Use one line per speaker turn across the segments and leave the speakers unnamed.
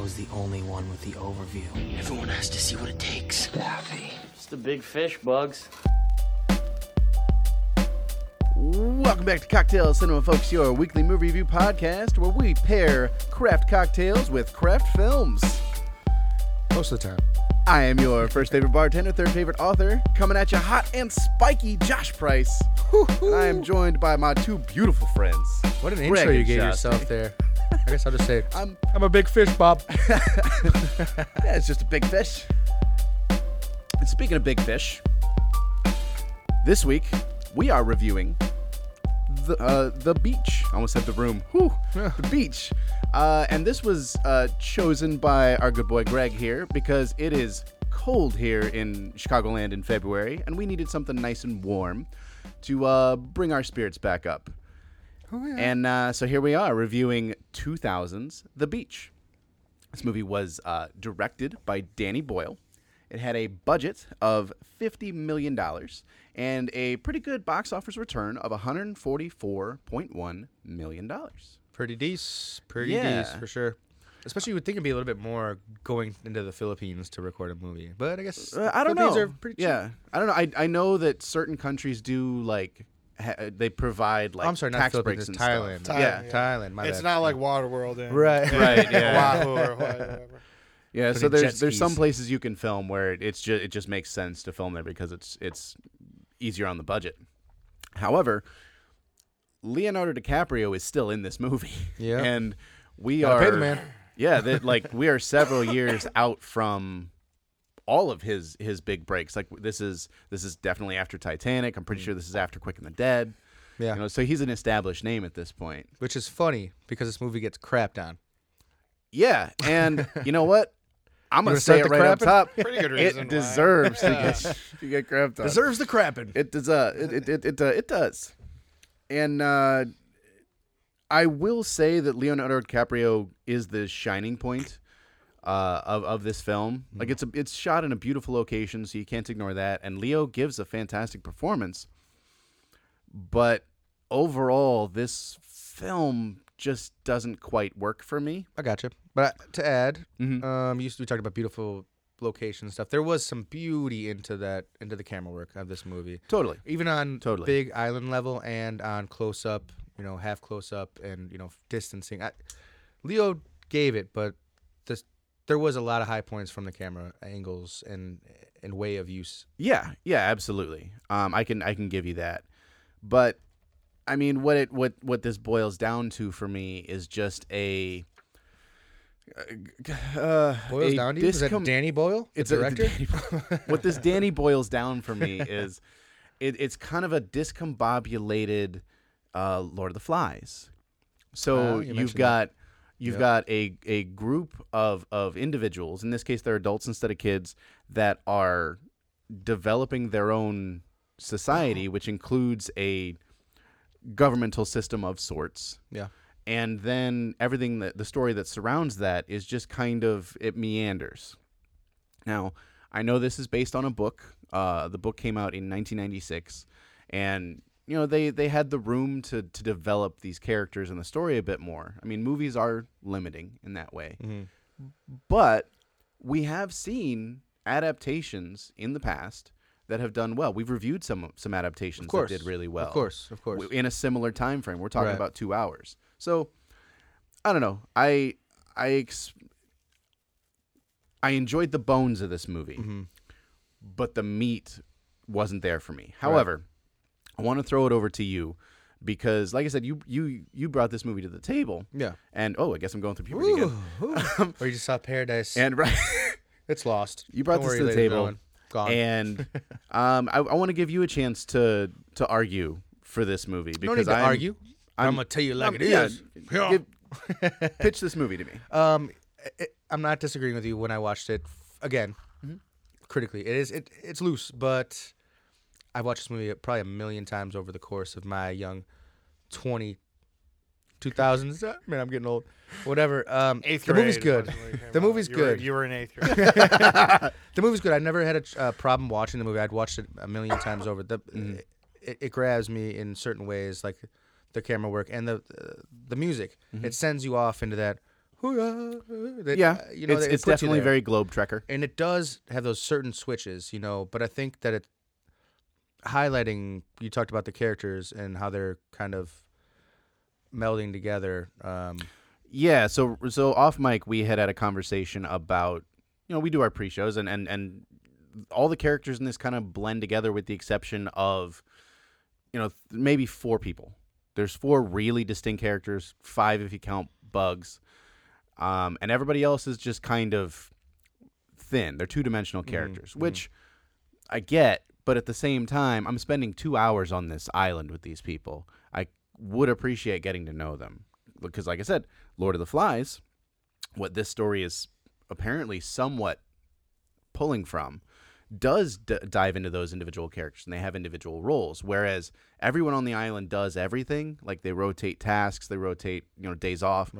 was the only one with the overview.
Everyone has to see what it takes.
Daffy.
It's the big fish, Bugs.
Welcome back to Cocktail Cinema, folks, your weekly movie review podcast where we pair craft cocktails with craft films.
Most of the time.
I am your first favorite bartender, third favorite author, coming at you hot and spiky, Josh Price. And I am joined by my two beautiful friends.
What an
Greg
intro you
and
gave
Shasta.
yourself there. I guess I'll just say
I'm,
I'm a big fish, Bob.
yeah, it's just a big fish. And speaking of big fish, this week we are reviewing the uh, the beach. I almost said the room. Whew, the beach. Uh, and this was uh, chosen by our good boy Greg here because it is cold here in Chicagoland in February, and we needed something nice and warm to uh, bring our spirits back up.
Oh, yeah.
And uh, so here we are reviewing 2000's The Beach. This movie was uh, directed by Danny Boyle. It had a budget of $50 million and a pretty good box office return of $144.1 million.
Pretty decent. Pretty
Yeah.
decent for sure. Especially you would think it'd be a little bit more going into the Philippines to record a movie. But I guess
Uh, I don't know.
are pretty cheap.
yeah, I don't know. I, I know that certain countries do like ha- uh, they provide like
I'm sorry, not
tax
Philippines,
breaks and
it's Thailand.
stuff.
Thailand,
Yeah,
yeah.
Thailand, my
it's
bad.
not like Waterworld in
Right.
Right, yeah.
Oahu or whatever.
Yeah,
Put
so
in jet
there's there's some
skis.
places you can film where it's just it just makes sense to film there because it's it's easier on the budget. However, Leonardo DiCaprio is still in this movie.
Yeah.
and we
Gotta
are
pay the man.
Yeah, that like we are several years out from all of his his big breaks. Like this is this is definitely after Titanic. I'm pretty sure this is after Quick and the Dead.
Mm. Yeah.
You know, so he's an established name at this point.
Which is funny because this movie gets crapped on.
Yeah, and you know what? I'm gonna say it right up top.
Pretty good reason.
It deserves
Yeah.
to get to get crapped on.
Deserves the crapping.
It does. Uh, it it it it, uh, it does. And uh, I will say that Leonardo DiCaprio is the shining point uh, of of this film. Like it's a it's shot in a beautiful location, so you can't ignore that. And Leo gives a fantastic performance. But overall, this film just doesn't quite work for me.
I gotcha. But to add,
Mhm.
um, you used to be talking about beautiful location stuff. There was some beauty into that, into the camera work of this movie.
Totally.
even on
Totally.
big island level and on close up, you know, half close up and you know distancing. I, Leo gave it, but there was a lot of high points from the camera angles and and way of use.
Yeah, yeah, absolutely. Um, I can I can give you that, but I mean, what it what what this boils down to for me is just a. Uh,
Boils down to you. Is that Danny Boyle, the
It's a-
director?
what this Danny boils down for me is, it, it's kind of a discombobulated uh, Lord of the Flies. So
Ah, you
you've
mentioned
got you've
Yep.
got a a group of of individuals. In this case, they're adults instead of kids that are developing their own society, which includes a governmental system of sorts
yeah.
and then everything that the story that surrounds that is just kind of it meanders. Now, I know this is based on a book. Uh, the book came out in 1996, and you know they they had the room to to develop these characters and the story a bit more. I mean, movies are limiting in that way,
Mhm.
but we have seen adaptations in the past that have done well. We've reviewed some some adaptations that did really well
Of course, of course.
in a similar time frame. We're talking
Right.
about two hours. So I don't know. I I ex- I enjoyed the bones of this movie,
Mhm.
but the meat wasn't there for me. However, I want to throw it over to you because, like I said, you you you brought this movie to the table,
Yeah.
and oh, I guess I'm going through puberty again.
Ooh. or you just saw Paradise.
And right,
it's lost.
You brought
Don't
this
worry,
to the
ladies and
table,
gentlemen. Gone.
and um, I, I want to give you a chance to to argue for this movie
no
because
need to
I'm,
argue. I'm,
I'm-
gonna tell you like it
yeah,
is.
give- pitch this movie to me.
Um, i I'm not disagreeing with you when I watched it f- again.
Mm-hmm.
Critically, it is it it's loose, but I've watched this movie probably a million times over the course of my young 20, 2000s. Uh, Man, I'm getting old. Whatever. Um,
Eighth
the
grade.
movie's good.
was when it came
The movie's
You were-
good.
you were in eighth grade.
The movie's good. I never had a uh, problem watching the movie. I'd watched it a million times over. The
Mm-hmm.
it, it grabs me in certain ways, like the camera work and the uh, the music.
Mm-hmm.
It sends you off into that. That,
yeah,
uh, you know,
it's,
it
it's definitely very globe trekker.
and it does have those certain switches, you know. But I think that it highlighting. You talked about the characters and how they're kind of melding together. Um,
Yeah, so so off mic we had had a conversation about you know we do our pre-shows and and and all the characters in this kind of blend together with the exception of you know th- maybe four people. There's four really distinct characters, five if you count Bugs, um, and everybody else is just kind of thin. They're two-dimensional characters, which I get, but at the same time, I'm spending two hours on this island with these people. I would appreciate getting to know them because, like I said, Lord of the Flies, what this story is apparently somewhat pulling from, does d- dive into those individual characters and they have individual roles. Whereas everyone on the island does everything, like they rotate tasks, they rotate you know days off.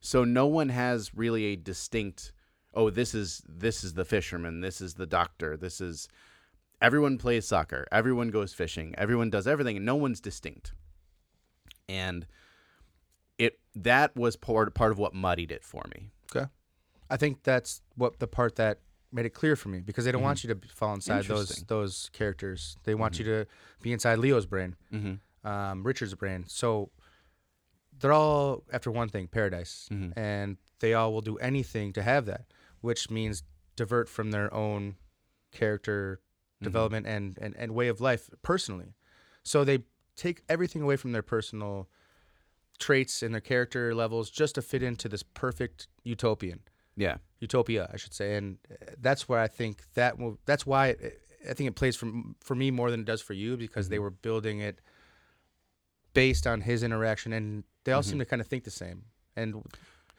So no one has really a distinct. Oh, this is this is the fisherman. This is the doctor. This is everyone plays soccer. Everyone goes fishing. Everyone does everything, and no one's distinct. And it that was part part of what muddied it for me.
Okay. I think that's what the part that made it clear for me because they don't want you to fall inside those those characters. They want you to be inside Leo's brain,
Mm-hmm.
um, Richard's brain. So they're all after one thing, paradise,
Mhm.
and they all will do anything to have that, which means divert from their own character Mm-hmm. development and, and and way of life personally. So they take everything away from their personal traits and their character levels just to fit into this perfect utopian
Yeah.
utopia, I should say, and uh, that's where I think that will. That's why it, I think it plays for for me more than it does for you because they mm-hmm. were building it based on his interaction, and they all mm-hmm. seem to kind of think the same. And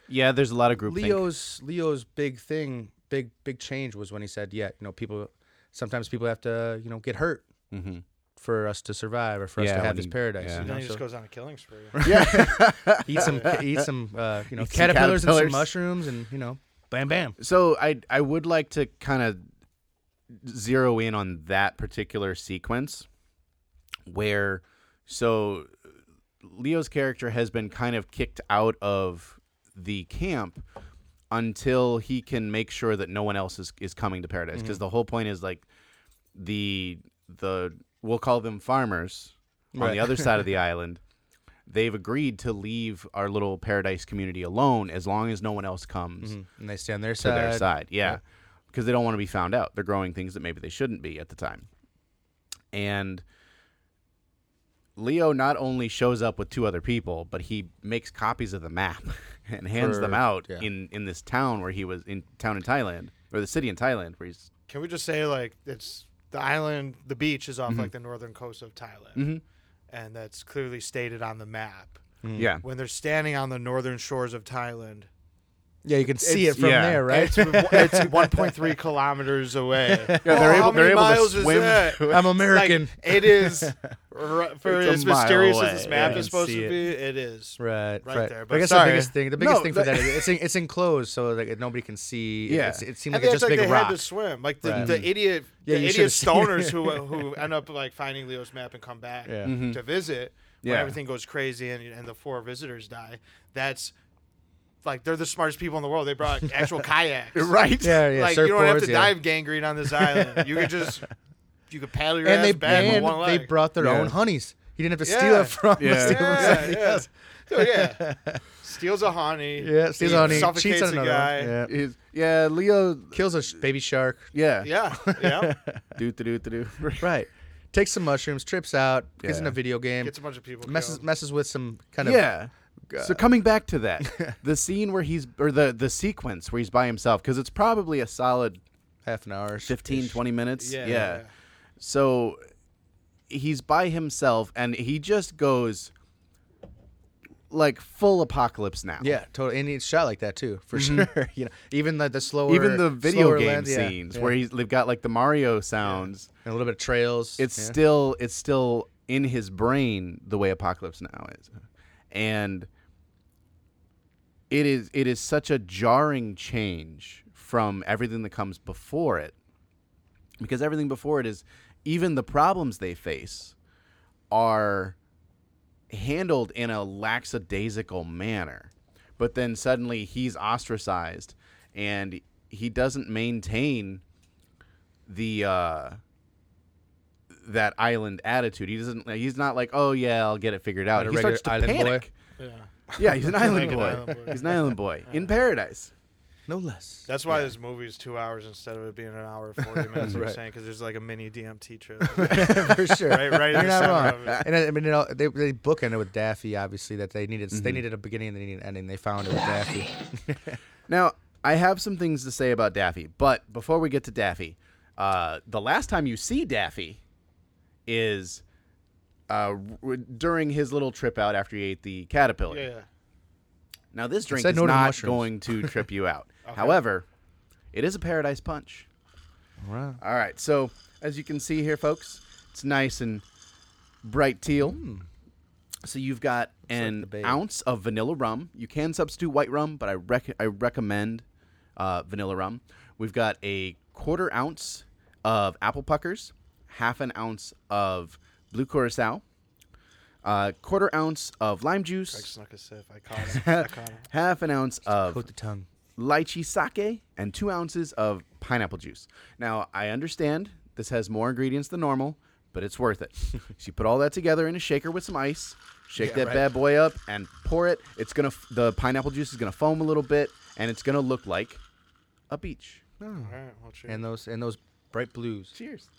Yeah, there's a lot of group
Leo's Leo's big thing, big big change was when he said, "Yeah, you know, people sometimes people have to you know get hurt
Mm-hmm.
for us to survive or for us to have
when
this
he-
paradise."
yeah.
you know,
then he just
so-
goes on a killing spree.
Yeah.
eat some eat some uh, you know
Eat some
caterpillars, and some mushrooms and you know bam bam.
So I I would like to kind of zero in on that particular sequence where so Leo's character has been kind of kicked out of the camp until he can make sure that no one else is, is coming to paradise because the whole point is like the the we'll call them farmers on the other side of the island they've agreed to leave our little paradise community alone as long as no one else comes
Mhm. And they stand on their
to
side.
their side. Yeah. Because they don't want to be found out. They're growing things that maybe they shouldn't be at the time. And Leo not only shows up with two other people, but he makes copies of the map and hands them out
yeah.
in, in this town where he was in town in Thailand or the city in Thailand where he's
Can we just say like it's the island, the beach is off like the northern coast of Thailand,
Mhm.
and that's clearly stated on the map.
yeah.
When they're standing on the northern shores of Thailand,
Yeah, you can see
It's-
it from
yeah.
there, right?
it's, it's 1.3 kilometers away.
Yeah, they're able
how
they're
many
able
miles
to
is
swim.
that?
it.
I'm American.
Like, it is r- for
It's a
as
mile
mysterious
away,
as this
yeah.
map
I
is supposed
see
to
it.
be. It is.
right,
right
right.
there,
But I guess
sorry.
the biggest thing, the biggest
No,
thing for
that-
that is it's it's enclosed, so like nobody can see.
Yeah.
it's, it seemed
I
like
think
just
like
big
they had to swim, like the,
Right.
the idiot,
Yeah,
the
you
idiot
should've seen
stoners who who end up like finding Leo's map and come back
Yeah.
To mm-hmm. visit when
Yeah.
everything goes crazy and, and the four visitors die. That's like they're the smartest people in the world. They brought actual kayaks,
Right.
Yeah, yeah.
like you don't have to
yeah.
dive gangrene on this island. You could just you could paddle your
And
ass
they
back with
and
one
they brought their
Yeah.
own honeys. He didn't have to steal
Yeah.
it from.
Yeah.
steal it from
yeah, yeah.
else.
Yeah. Steals a honey.
Yeah, steals a honey,
Suffocates
cheats on
a
another
guy.
Yeah.
Is- yeah, Leo
Kills a sh- baby shark.
yeah.
Yeah, yeah.
Do do do do.
Right. Takes some mushrooms, trips out, gets in a video game,
Gets a bunch of people.
messes
killed.
messes with some kind of
yeah. So coming back to that, the scene where he's or the the sequence where he's by himself because it's probably a solid
half an hour,
15 20 minutes.
Yeah,
yeah.
yeah.
So he's by himself and he just goes like full apocalypse now.
Yeah, totally. And it's shot like that too, for mm-hmm. sure. you know, even the the slower,
Even the video game
lens,
scenes
yeah.
where he's they've got like the Mario sounds.
and a little bit of trails.
It's
yeah.
still it's still in his brain the way Apocalypse Now is. And it is it is such a jarring change from everything that comes before it. Because everything before it is even the problems they face are handled in a lackadaisical manner. but then suddenly he's ostracized and he doesn't maintain the uh that island attitude. He doesn't he's not like, "Oh yeah, I'll get it figured out." He starts to
island boy?
panic.
Yeah.
Yeah, he's an island boy.
island boy.
He's an island boy in paradise.
No less.
That's why this movie is two hours instead of it being an hour and forty minutes. You're
Right.
saying because there's like a mini DMT trip.
for sure.
Right- right
You're
the
not
center
wrong.
of it.
And I, I mean, you know, they they bookended with Daffy. Obviously, that they needed
Mm-hmm.
they needed a beginning and they needed an ending. They found it with Daffy.
Now, I have some things to say about Daffy, but before we get to Daffy, uh, the last time you see Daffy is uh, during his little trip out after he ate the caterpillar.
yeah, yeah.
Now, this drink is
no
not
mushrooms.
going to trip you out. However, it is a paradise punch.
Wow.
All right, so as you can see here, folks, it's nice and bright teal. So you've got an
the babe.
ounce of vanilla rum. You can substitute white rum, but I rec- I recommend uh, vanilla rum. We've got a quarter ounce of apple puckers, half an ounce of blue curacao, a uh, quarter ounce of lime
Greg
juice,
snuck a sip. I caught him. I caught him.
half an ounce of
Coat the tongue.
lychee sake and two ounces of pineapple juice. Now, I understand this has more ingredients than normal, but it's worth it. so you put all that together in a shaker with some ice, shake that
right.
bad boy up, and pour it. It's gonna f- the pineapple juice is gonna foam a little bit, and it's gonna look like a beach. Hmm.
All right, well, cheers.
And those and those bright blues.
Cheers.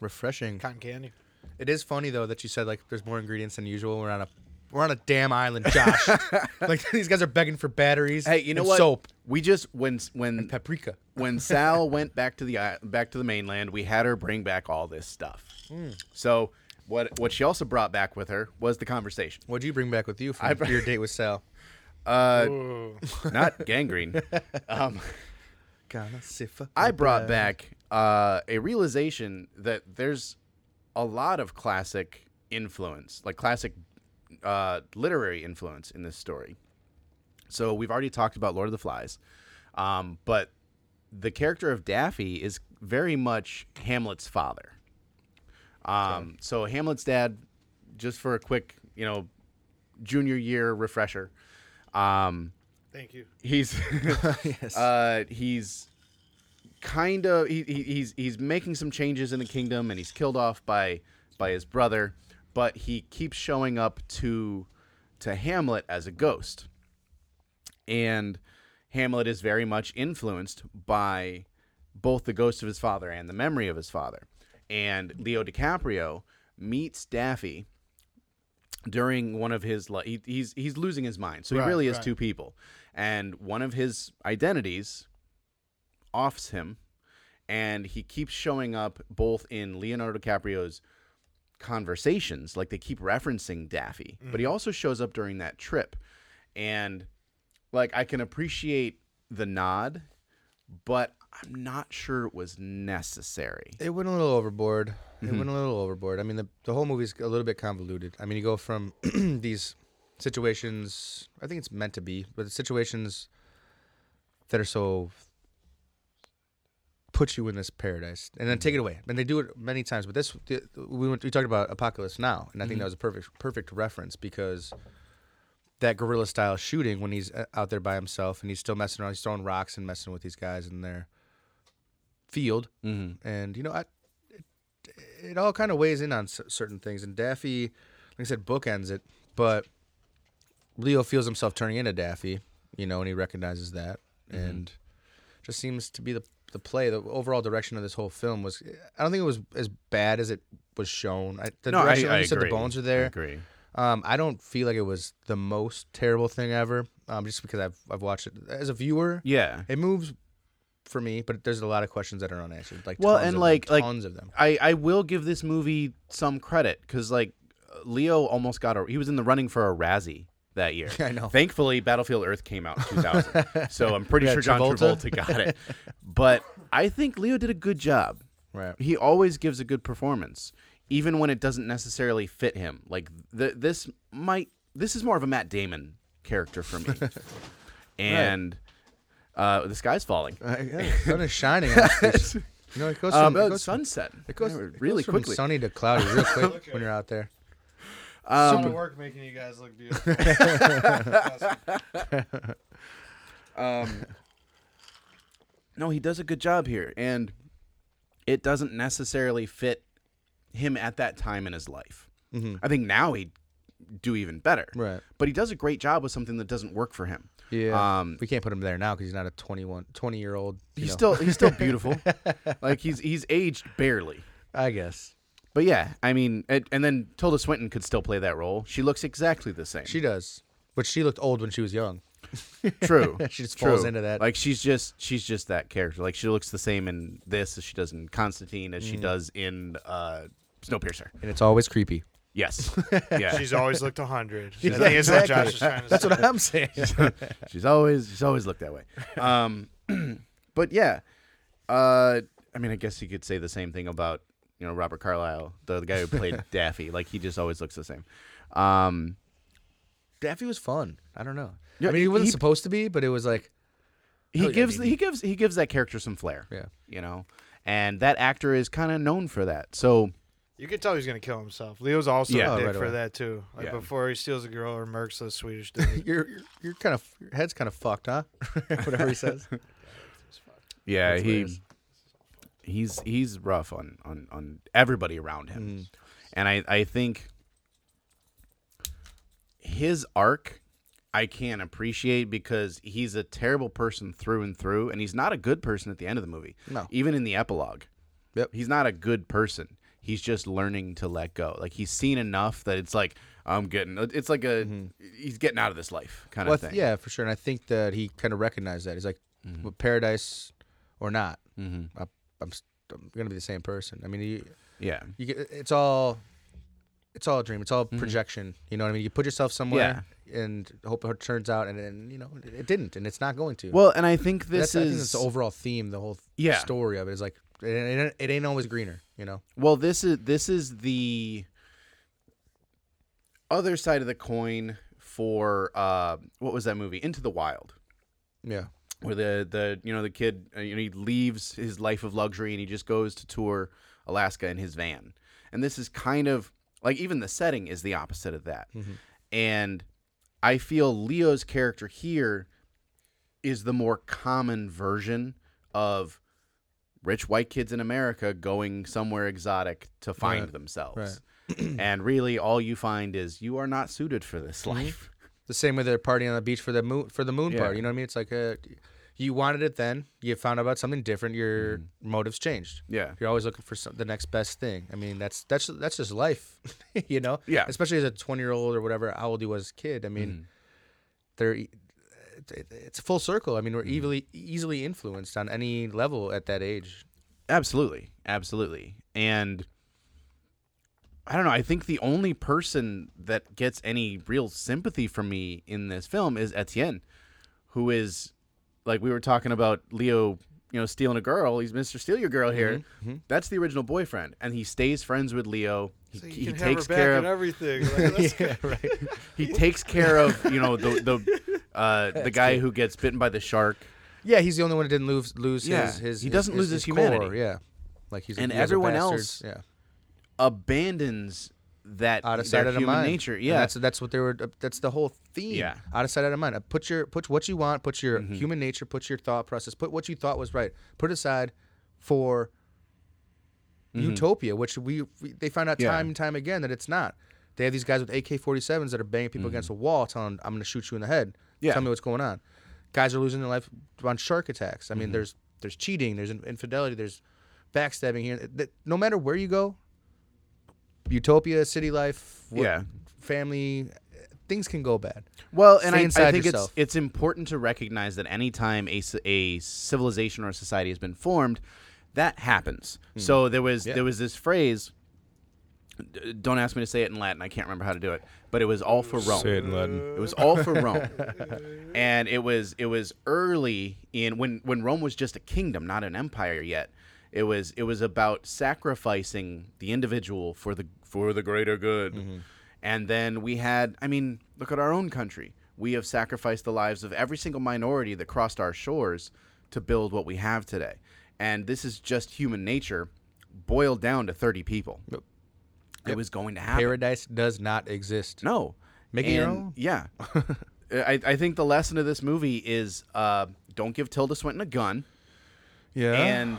Refreshing.
cotton candy.
It is funny though that you said like there's more ingredients than usual. We're on a we're on a damn island, Josh. like these guys are begging for batteries.
Hey, you know
and
what?
Soap
We just when when
and paprika.
when Sal went back to the back to the mainland, we had her bring back all this stuff. So what what she also brought back with her was the conversation.
What'd you bring back with you from
I
your date with Sal?
Uh, not gangrene. Um,
Gonna siffer
I brought back uh, a realization that there's a lot of classic influence, like classic uh, literary influence in this story. So we've already talked about Lord of the Flies, um, but the character of Daffy is very much Hamlet's father. Um, So Hamlet's dad, just for a quick, you know, junior year refresher, um,
Thank you.
he's
Yes.
uh, he's kind of he, he, he's he's making some changes in the kingdom and he's killed off by by his brother but he keeps showing up to to Hamlet as a ghost and Hamlet is very much influenced by both the ghost of his father and the memory of his father and Leo DiCaprio meets Daffy during one of his he, he's he's losing his mind. So he really is
right.
two people. And one of his identities offs him and he keeps showing up both in Leonardo DiCaprio's conversations like they keep referencing Daffy but he mm-hmm. also shows up during that trip. And like I can appreciate the nod but I'm not sure it was necessary
It went a little overboard.
Mm-hmm.
It went a little overboard. I mean, the the whole movie's a little bit convoluted. I mean, you go from these situations. I think it's meant to be, but the situations that are so put you in this paradise and then take it away. And they do it many times. But this, the, we went, we talked about Apocalypse Now, and I think that was a perfect perfect reference because that guerrilla style shooting when he's uh, out there by himself and he's still messing around, he's throwing rocks and messing with these guys in their field
mm-hmm.
and you know, I, it, it all kind of weighs in on c- certain things. And Daffy, like I said, bookends it, but Leo feels himself turning into Daffy, you know, and he recognizes that, and just seems to be the the play. The overall direction of this whole film was, I don't think it was as bad as it was shown. I, the
no I,
direction, like
I
said, the bones are
I
there.
agree
Um, I don't feel like it was the most terrible thing ever. Um, just because I've I've watched it as a viewer.
yeah
It moves for me, but there's a lot of questions that are unanswered. Like
Well, and like-
them,
like-
tons of them.
I, I will give this movie some credit because like Leo almost got a he was in the running for a Razzie that year.
I know.
Thankfully, Battlefield Earth came out in 2000, so I'm pretty
Yeah,
sure John
Travolta.
Travolta got it. But I think Leo did a good job.
Right.
He always gives a good performance, even when it doesn't necessarily fit him. Like th- this might this is more of a Matt Damon character for me, and uh, the sky's falling.
Uh, yeah, the sun is shining. on you know, it goes from,
Um,
it goes from-
sunset.
It goes
Yeah,
it
really
goes from
quickly.
sunny to cloudy real quick when you're out there.
a lot
Um,
of work making you guys look beautiful.
um, no, he does a good job here, and it doesn't necessarily fit him at that time in his life. I think now he'd do even better.
Right.
But he does a great job with something that doesn't work for him.
Yeah.
Um,
we can't put him there now because he's not a 21, 20 year old.
he's
know.
still he's still beautiful. like he's he's aged barely.
I guess.
But yeah, I mean, and, and then Tilda Swinton could still play that role. She looks exactly the same.
She does. But she looked old when she was young.
True.
She just falls into that.
Like she's just she's just that character. Like she looks the same in this as she does in Constantine as she
Mm.
does in uh, Snowpiercer.
And it's always creepy.
Yes. Yeah.
She's always looked 100. I think it's what Josh is trying to
That's
say.
what I'm saying.
she's always she's always looked that way. Um, but yeah, uh, I mean, I guess you could say the same thing about you know Robert Carlyle, the, the guy who played Daffy. Like he just always looks the same. Um,
Daffy was fun. I don't know.
Yeah,
I mean, he
he-
wasn't
he-
supposed to be, but it was like,
he
Oh, yeah,
gives
I mean-
he gives he gives that character some flair.
Yeah.
you know, and that actor is kind of known for that. So
You could tell he's going to kill himself. Leo's also
Yeah.
a
Oh,
dick
right
for
away.
that, too. Like
Yeah.
before he steals a girl or murks a Swedish dude.
you're you're, you're kind of your head's kind of fucked, huh? Whatever he says.
yeah,
That's
he he's he's rough on on on everybody around him,
Mm-hmm.
and I I think his arc I can't appreciate because he's a terrible person through and through, and he's not a good person at the end of the movie.
No.
even in the epilogue,
Yep.
he's not a good person. He's just learning to let go. Like he's seen enough that it's like I'm getting. It's like a he's getting out of this life kind
Mm-hmm. Well,
of thing.
yeah, for sure. And I think that he kind of recognized that. He's like, well, paradise or not,
Mm-hmm.
I, I'm, I'm gonna be the same person. I mean, you,
yeah,
you get, it's all, it's all a dream. It's all projection. You know what I mean? You put yourself somewhere and hope it turns out, and then you know it, didn't, and it's not going to.
Well, and I think this
that's, I think
is
the overall theme. The whole
Yeah.
story of it is like it, it, it ain't always greener. You know?
Well, this is this is the other side of the coin for uh, what was that movie? Into the Wild,
Yeah.
where the the you know the kid uh, you know he leaves his life of luxury and he just goes to tour Alaska in his van, and this is kind of like even the setting is the opposite of that, and I feel Leo's character here is the more common version of rich white kids in America going somewhere exotic to find
Right.
themselves. and really all you find is you are not suited for this
Mm-hmm.
life.
The same way they're partying on the beach for the moon for the moon
Yeah.
part. You know what I mean? It's like a, you wanted it then. You found out about something different. Your
Mm-hmm.
motives changed.
Yeah.
You're always looking for some, the next best thing. I mean, that's that's that's just life, you know.
Yeah.
Especially as a 20 year old or whatever, how old he was as a kid. I mean,
Mm-hmm.
they're it- it's a full circle. I mean,
Mm-hmm.
we're easily easily influenced on any level at that age.
Absolutely. Absolutely. And I don't know, I think the only person that gets any real sympathy from me in this film is Etienne, who is like we were talking about Leo, you know, stealing a girl. He's Mr. Steal Your Girl here.
Mm-hmm.
That's the original boyfriend and he stays friends with Leo. He,
So you
he takes
have her back
care of
everything. Like, that's good.
right.
he takes care of you know the the uh, the guy who gets bitten by the shark,
Yeah, he's the only one who didn't lose lose
Yeah,
his his.
he doesn't lose his
core,
humanity.
Yeah, like he's
And
you guys are
everyone else-
Yeah.
abandons that
out of
their
sight, out of
human
mind.
nature.
And
Yeah,
that's that's what they were. That's the whole theme.
Yeah. Mm-hmm.
out of sight, out of mind. Uh, Put your put what you want. Put your human nature. Put your thought process. Put what you thought was right. Put aside for utopia, which we, we they find out
Mm-hmm. Yeah.
time and time again that it's not. They have these guys with AK-47s that are banging people against a wall, telling them, "I'm going to shoot you in the head.
Mm-hmm. Yeah.
Tell me what's going on." Guys are losing their life on shark attacks. I
Mm-hmm.
mean, there's there's cheating, there's infidelity, there's backstabbing here. No matter where you go, utopia, city life, what-
Yeah.
family, things can go bad.
Well, and I, I think
yourself.
it's it's important to recognize that anytime a, a civilization or a society has been formed, that happens. So there was.
Yeah.
there was this phrase. D- Don't ask me to say it in Latin. I can't remember how to do it, but it was all for Rome. Say it in Latin. It was all for Rome, and it was it was early in when when Rome was just a kingdom, not an empire yet. It was it was about sacrificing the individual for the for the greater good. Mm-hmm. And then we had, I mean, look at our own country. We have sacrificed the lives of every single minority that crossed our shores to build what we have today. And this is just human nature boiled down to 30 people. It was going to happen.
Paradise does not exist.
No.
Make it your own.
Yeah. I, I think the lesson of this movie is uh, don't give Tilda Swinton a gun,
Yeah.
and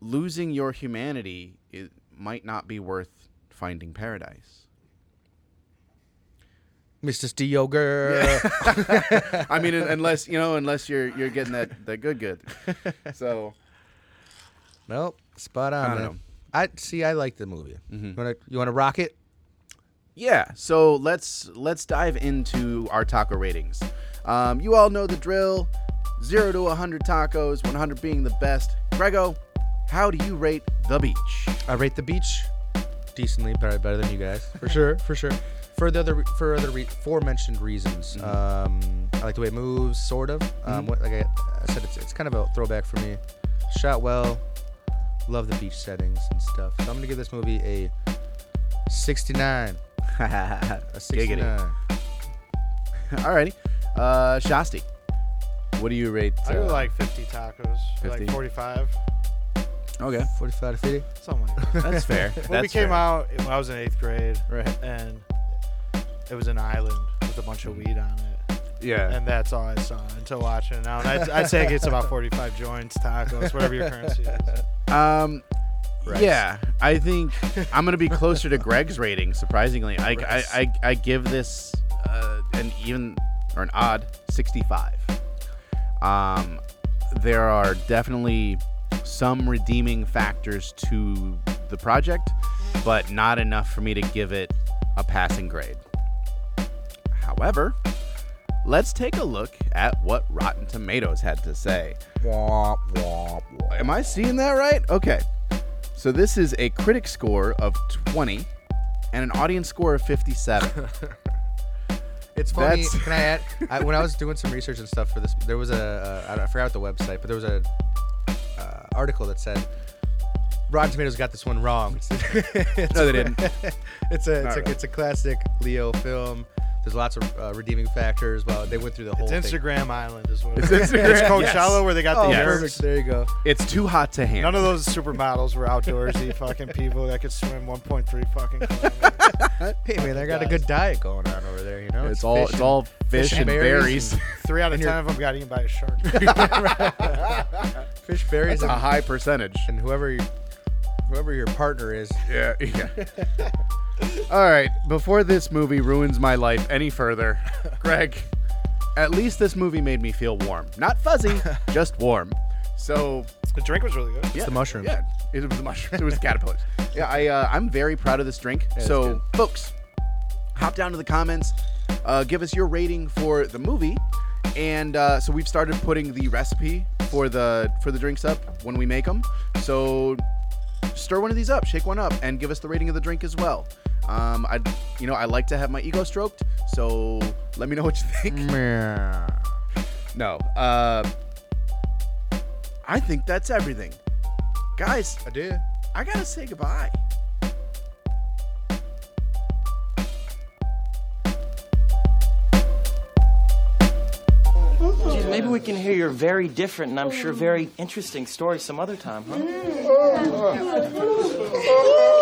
losing your humanity it might not be worth finding paradise.
Mr. Steal Girl.
I mean, unless you know, unless you're you're getting that that good good. So
Nope. Spot on.
I don't
man.
know.
I see. I like the movie. You wanna you wanna rock it?
Yeah, so let's let's dive into our taco ratings. Um, you all know the drill: zero to hundred tacos, one hundred being the best. Grego, how do you rate the beach?
I rate the beach decently, better better than you guys for sure, for sure. For the other for other re- aforementioned reasons, um, I like the way it moves, sort of. Um, what, like I, I said, it's, it's kind of a throwback for me. Shot well, love the beach settings and stuff. So I'm gonna give this movie a 69. A 69.
Alrighty, uh, Shasti, what do you rate?
I go
uh,
like 50 tacos,
50?
like 45,
okay,
45 to 50.
something like that.
that's fair.
when
that's
we came
fair.
out, when I was in eighth grade,
Right.
and it was an island with a bunch of weed on it,
yeah,
and that's all I saw until watching it now. And I'd, I'd say it gets about 45 joints, tacos, whatever your currency is.
Um,
Rice.
yeah, I think I'm gonna be closer to Greg's rating. Surprisingly, I I, I, I give this uh, an even or an odd 65. Um, there are definitely some redeeming factors to the project, but not enough for me to give it a passing grade. However, let's take a look at what Rotten Tomatoes had to say. Am I seeing that right? Okay. So this is a critic score of 20 and an audience score of 57.
It's funny.
That's-
Can I add? I, when I was doing some research and stuff for this, there was a uh, I, forgot the website, but there was a uh, article that said Rotten Tomatoes got this one wrong.
No, they didn't.
it's a it's
Not
a,
really.
it's a classic Leo film. There's lots of uh, redeeming factors. Well, they went through the whole
It's
thing.
Instagram Island is what it
It's
is.
Instagram,
It's Coachella
yes.
where they got
Oh,
the
Yes.
perfect. There you go.
It's too hot to handle.
None of those supermodels were outdoorsy fucking people that could swim 1.3 fucking kilometers.
Hey man, I got a good diet going on over there. You know,
It's all
fish
it's
and-
all fish,
fish
and
and
berries.
berries
Three out of ten of them got eaten by a shark.
fish berries
That's a high percentage.
and whoever you, whoever your partner is.
Yeah, yeah. All right, before this movie ruins my life any further, Greg, at least this movie made me feel warm. Not fuzzy, just warm. So,
the drink was really good.
yeah,
the mushrooms.
Yeah, it was the mushrooms. It was the caterpillars. Yeah, I uh, I'm very proud of this drink.
it's
so, folks, hop down to the comments, uh, give us your rating for the movie, and uh, so we've started putting the recipe for the for the drinks up when we make them. So stir one of these up, shake one up, and give us the rating of the drink as well. Um, I, you know, I like to have my ego stroked, so let me know what you think. No, uh, I think that's everything, guys.
I did.
I gotta say goodbye.
Maybe we can hear your very different and I'm sure very interesting story some other time, huh?